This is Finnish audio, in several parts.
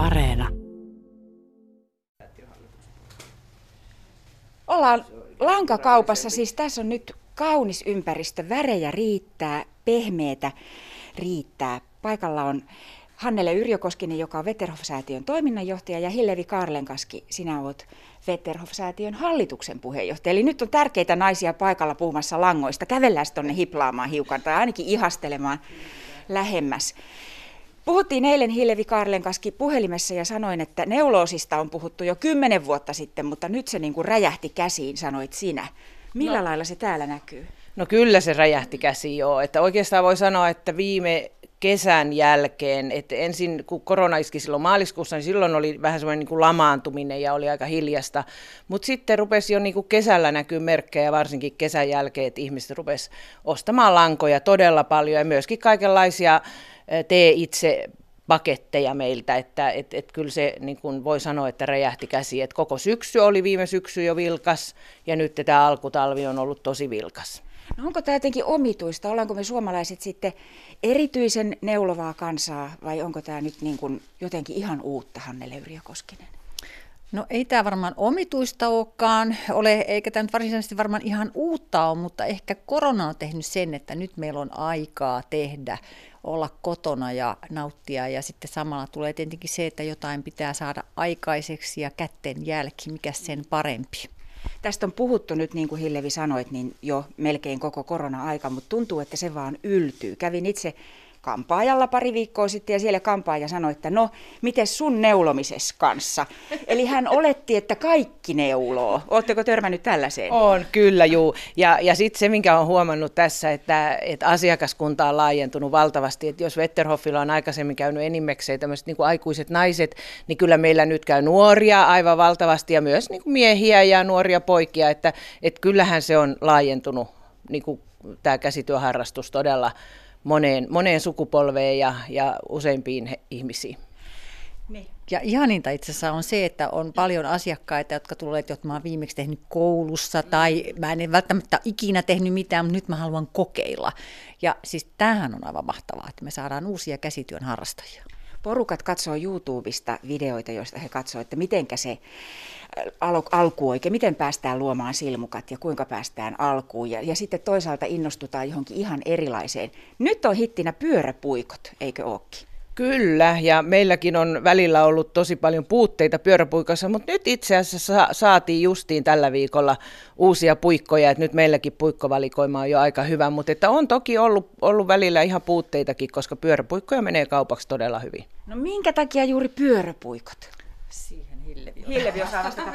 Areena. Ollaan lankakaupassa, siis tässä on nyt kaunis ympäristö, värejä riittää, pehmeitä riittää. Paikalla on Hannele Yrjökoskinen, joka on Veterhof-säätiön toiminnanjohtaja, ja Hillevi Karlenkaski, sinä olet Veterhof-säätiön hallituksen puheenjohtaja. Eli nyt on tärkeitä naisia paikalla puhumassa langoista. Kävellään tuonne hiplaamaan hiukan tai ainakin ihastelemaan lähemmäs. Puhuttiin eilen Hillevi Karlenkaski puhelimessa ja sanoin, että neuloosista on puhuttu jo kymmenen vuotta sitten, mutta nyt se niin kuin räjähti käsiin, sanoit sinä. Millä no. lailla se täällä näkyy? No kyllä se räjähti käsiin joo. Että oikeastaan voi sanoa, että viime kesän jälkeen, että ensin kun korona iski silloin maaliskuussa, niin silloin oli vähän semmoinen niin kuin lamaantuminen ja oli aika hiljasta, mutta sitten rupesi jo niin kuin kesällä näkyy merkkejä, varsinkin kesän jälkeen, että ihmiset rupesi ostamaan lankoja todella paljon ja myöskin kaikenlaisia tee itse paketteja meiltä, että et, et kyllä se niin kuin voi sanoa, että räjähti käsi, että koko syksy oli viime syksy jo vilkas ja nyt tämä alkutalvi on ollut tosi vilkas. No onko tämä jotenkin omituista? Ollaanko me suomalaiset sitten erityisen neulovaa kansaa vai onko tämä nyt niin kuin jotenkin ihan uutta, Hannele Yrjökoskinen? No ei tämä varmaan omituista olekaan, ole, eikä tämä nyt varsinaisesti varmaan ihan uutta ole, mutta ehkä korona on tehnyt sen, että nyt meillä on aikaa tehdä, olla kotona ja nauttia ja sitten samalla tulee tietenkin se, että jotain pitää saada aikaiseksi ja kätten jälki, mikä sen parempi. Tästä on puhuttu nyt, niin kuin Hillevi sanoit, niin jo melkein koko korona-aika, mutta tuntuu, että se vaan yltyy. Kävin itse kampaajalla pari viikkoa sitten ja siellä kampaaja sanoi, että no, miten sun neulomises kanssa? Eli hän oletti, että kaikki neuloo. Oletteko törmännyt tällaiseen? On, kyllä juu. Ja, ja sitten se, minkä olen huomannut tässä, että, että asiakaskunta on laajentunut valtavasti. Että jos Wetterhoffilla on aikaisemmin käynyt enimmäkseen tämmöiset niin aikuiset naiset, niin kyllä meillä nyt käy nuoria aivan valtavasti ja myös niin kuin miehiä ja nuoria poikia. Että, että kyllähän se on laajentunut niin kuin tämä käsityöharrastus todella moneen, moneen sukupolveen ja, ja useimpiin he, ihmisiin. Niin. Ja ihaninta itse asiassa on se, että on paljon asiakkaita, jotka tulevat, että mä oon viimeksi tehnyt koulussa tai mä en välttämättä ikinä tehnyt mitään, mutta nyt mä haluan kokeilla. Ja siis tämähän on aivan mahtavaa, että me saadaan uusia käsityön harrastajia. Porukat katsoo YouTubesta videoita, joista he katsoo, että mitenkä se al- alku oikein, miten päästään luomaan silmukat ja kuinka päästään alkuun. Ja, ja sitten toisaalta innostutaan johonkin ihan erilaiseen. Nyt on hittinä pyöräpuikot, eikö ookin? Kyllä, ja meilläkin on välillä ollut tosi paljon puutteita pyöräpuikossa, mutta nyt itse asiassa saatiin justiin tällä viikolla uusia puikkoja, että nyt meilläkin puikkovalikoima on jo aika hyvä, mutta että on toki ollut, ollut välillä ihan puutteitakin, koska pyöräpuikkoja menee kaupaksi todella hyvin. No minkä takia juuri pyöräpuikot? Hillevi, Hillevi osaa vastata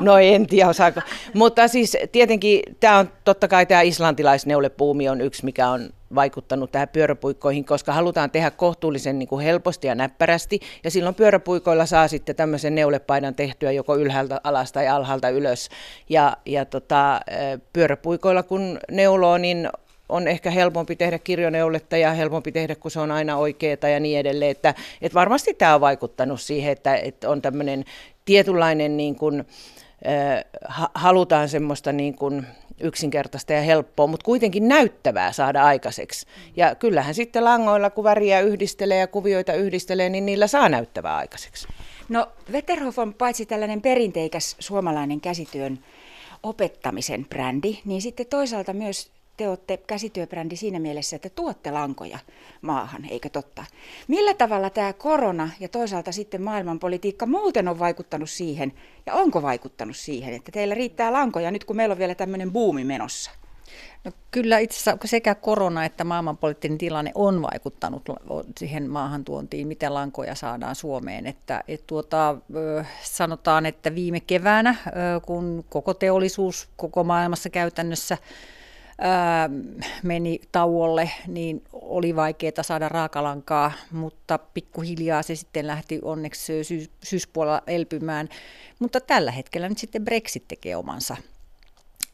No en tiedä osaako. Mutta siis tietenkin tämä on totta kai tämä islantilaisneulepuumi on yksi, mikä on vaikuttanut tähän pyöräpuikkoihin, koska halutaan tehdä kohtuullisen niin kuin helposti ja näppärästi. Ja silloin pyöräpuikoilla saa sitten tämmöisen neulepaidan tehtyä joko ylhäältä alas tai alhaalta ylös. Ja, ja tota, pyöräpuikoilla kun neuloo, niin on ehkä helpompi tehdä kirjoneuletta ja helpompi tehdä, kun se on aina oikeeta ja niin edelleen. Että, että varmasti tämä on vaikuttanut siihen, että, että on tämmöinen tietynlainen, niin kuin, äh, halutaan semmoista niin kuin yksinkertaista ja helppoa, mutta kuitenkin näyttävää saada aikaiseksi. Ja kyllähän sitten langoilla, kun väriä yhdistelee ja kuvioita yhdistelee, niin niillä saa näyttävää aikaiseksi. No Wetterhof on paitsi tällainen perinteikäs suomalainen käsityön opettamisen brändi, niin sitten toisaalta myös te olette käsityöbrändi siinä mielessä, että tuotte lankoja maahan, eikö totta? Millä tavalla tämä korona ja toisaalta sitten maailmanpolitiikka muuten on vaikuttanut siihen, ja onko vaikuttanut siihen, että teillä riittää lankoja nyt kun meillä on vielä tämmöinen buumi menossa? No, kyllä itse asiassa sekä korona että maailmanpoliittinen tilanne on vaikuttanut siihen maahantuontiin, miten lankoja saadaan Suomeen. Että, et tuota, sanotaan, että viime keväänä, kun koko teollisuus koko maailmassa käytännössä ää, meni tauolle, niin oli vaikeaa saada raakalankaa, mutta pikkuhiljaa se sitten lähti onneksi syys, syyspuolella elpymään. Mutta tällä hetkellä nyt sitten Brexit tekee omansa.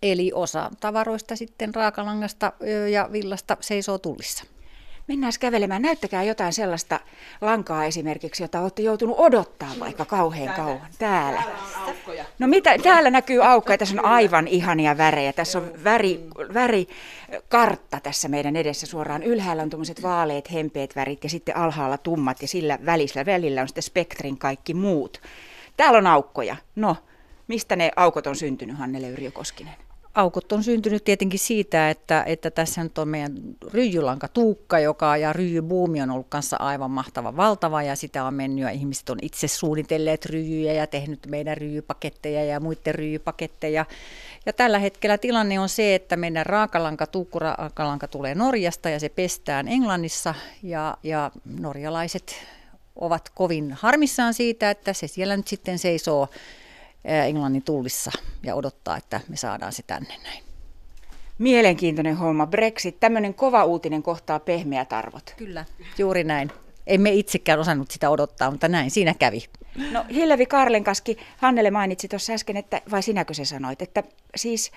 Eli osa tavaroista sitten raakalangasta ja villasta seisoo tullissa. Mennään kävelemään. Näyttäkää jotain sellaista lankaa esimerkiksi, jota olette joutunut odottaa vaikka kauhean kauan täällä. Aukkoja. No mitä, täällä näkyy aukkoja, tässä on aivan ihania värejä. Tässä on väri, värikartta tässä meidän edessä suoraan. Ylhäällä on tuommoiset vaaleet, hempeet värit ja sitten alhaalla tummat ja sillä välisellä välillä on sitten spektrin kaikki muut. Täällä on aukkoja. No, mistä ne aukot on syntynyt, Hannele Yrjö Koskinen? Aukot on syntynyt tietenkin siitä, että, että tässä nyt on meidän ryijylanka Tuukka, joka ja ryijybuumi on ollut kanssa aivan mahtava valtava ja sitä on mennyt ja ihmiset on itse suunnitelleet ryijyjä ja tehnyt meidän ryijypaketteja ja muiden ryijypaketteja. Ja tällä hetkellä tilanne on se, että meidän raakalanka, tuukkuraakalanka tulee Norjasta ja se pestään Englannissa ja, ja norjalaiset ovat kovin harmissaan siitä, että se siellä nyt sitten seisoo Englannin tullissa ja odottaa, että me saadaan se tänne näin. Mielenkiintoinen homma. Brexit, tämmöinen kova uutinen kohtaa pehmeät arvot. Kyllä, juuri näin. Emme itsekään osannut sitä odottaa, mutta näin siinä kävi. No Hillevi Karlenkaski, Hannele mainitsi tuossa äsken, että, vai sinäkö se sanoit, että siis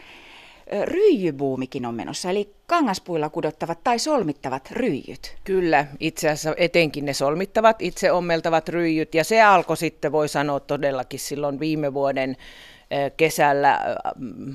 ryijybuumikin on menossa, eli kangaspuilla kudottavat tai solmittavat ryijyt. Kyllä, itse asiassa etenkin ne solmittavat, itse ommeltavat ryijyt, ja se alkoi sitten, voi sanoa todellakin silloin viime vuoden kesällä,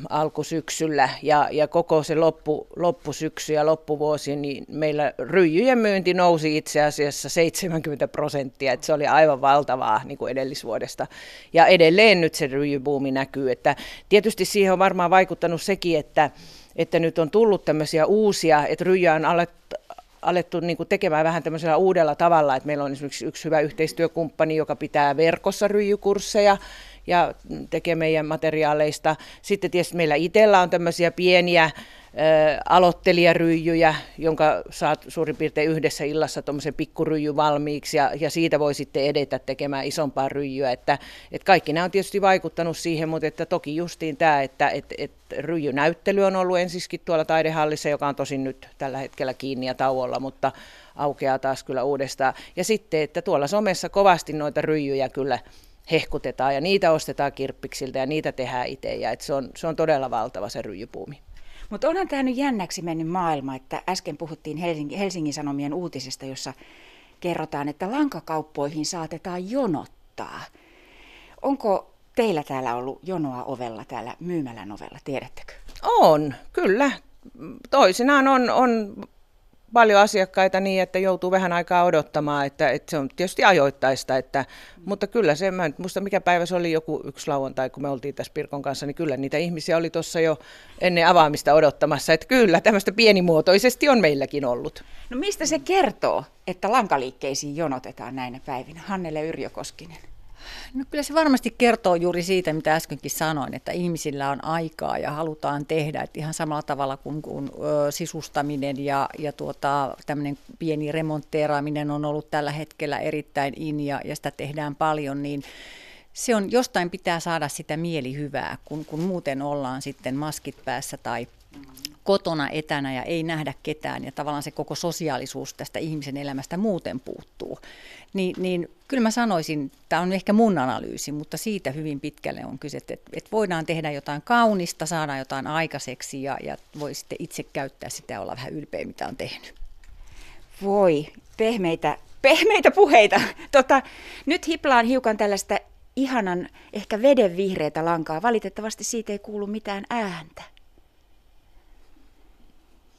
alkusyksyllä ja, ja koko se loppu, loppusyksy ja loppuvuosi, niin meillä ryijyjen myynti nousi itse asiassa 70 prosenttia, että se oli aivan valtavaa niin kuin edellisvuodesta. Ja edelleen nyt se ryijybuumi näkyy, että tietysti siihen on varmaan vaikuttanut sekin, että, että nyt on tullut tämmöisiä uusia, että ryijyä on alettu, alettu niin kuin tekemään vähän tämmöisellä uudella tavalla, että meillä on esimerkiksi yksi hyvä yhteistyökumppani, joka pitää verkossa ryijykursseja, ja tekee meidän materiaaleista. Sitten tietysti meillä itsellä on tämmöisiä pieniä aloittelijaryijyjä, jonka saat suurin piirtein yhdessä illassa tuommoisen pikkuryijy valmiiksi ja, ja siitä voi sitten edetä tekemään isompaa ryijyä. Että, että kaikki nämä on tietysti vaikuttanut siihen, mutta että toki justiin tämä, että että että ryijynäyttely on ollut ensiskin tuolla taidehallissa, joka on tosin nyt tällä hetkellä kiinni ja tauolla, mutta aukeaa taas kyllä uudestaan. Ja sitten, että tuolla somessa kovasti noita ryijyjä kyllä hehkutetaan ja niitä ostetaan kirppiksiltä ja niitä tehdään itse. Ja se, on, se on todella valtava se ryijypuumi. Mutta onhan tämä nyt jännäksi mennyt maailma, että äsken puhuttiin Helsingin, Helsingin Sanomien uutisesta, jossa kerrotaan, että lankakauppoihin saatetaan jonottaa. Onko teillä täällä ollut jonoa ovella, täällä myymälän ovella, tiedättekö? On, kyllä. Toisinaan on, on paljon asiakkaita niin, että joutuu vähän aikaa odottamaan, että, että se on tietysti ajoittaista, että, mutta kyllä se, mä en muista mikä päivä se oli joku yksi lauantai, kun me oltiin tässä Pirkon kanssa, niin kyllä niitä ihmisiä oli tuossa jo ennen avaamista odottamassa, että kyllä tämmöistä pienimuotoisesti on meilläkin ollut. No mistä se kertoo, että lankaliikkeisiin jonotetaan näinä päivinä? Hannele Yrjö Koskinen. No kyllä se varmasti kertoo juuri siitä, mitä äskenkin sanoin, että ihmisillä on aikaa ja halutaan tehdä. Että ihan samalla tavalla kuin, kuin ö, sisustaminen ja, ja tuota, tämmöinen pieni remontteeraaminen on ollut tällä hetkellä erittäin in ja, ja sitä tehdään paljon, niin se on, jostain pitää saada sitä mielihyvää, kun, kun muuten ollaan sitten maskit päässä tai kotona etänä ja ei nähdä ketään ja tavallaan se koko sosiaalisuus tästä ihmisen elämästä muuten puuttuu. Niin, niin kyllä mä sanoisin, tämä on ehkä mun analyysi, mutta siitä hyvin pitkälle on kyse, että, että voidaan tehdä jotain kaunista, saada jotain aikaiseksi ja, ja voi sitten itse käyttää sitä ja olla vähän ylpeä, mitä on tehnyt. Voi, pehmeitä, pehmeitä puheita. Tota, nyt hiplaan hiukan tällaista ihanan, ehkä veden vihreätä lankaa. Valitettavasti siitä ei kuulu mitään ääntä.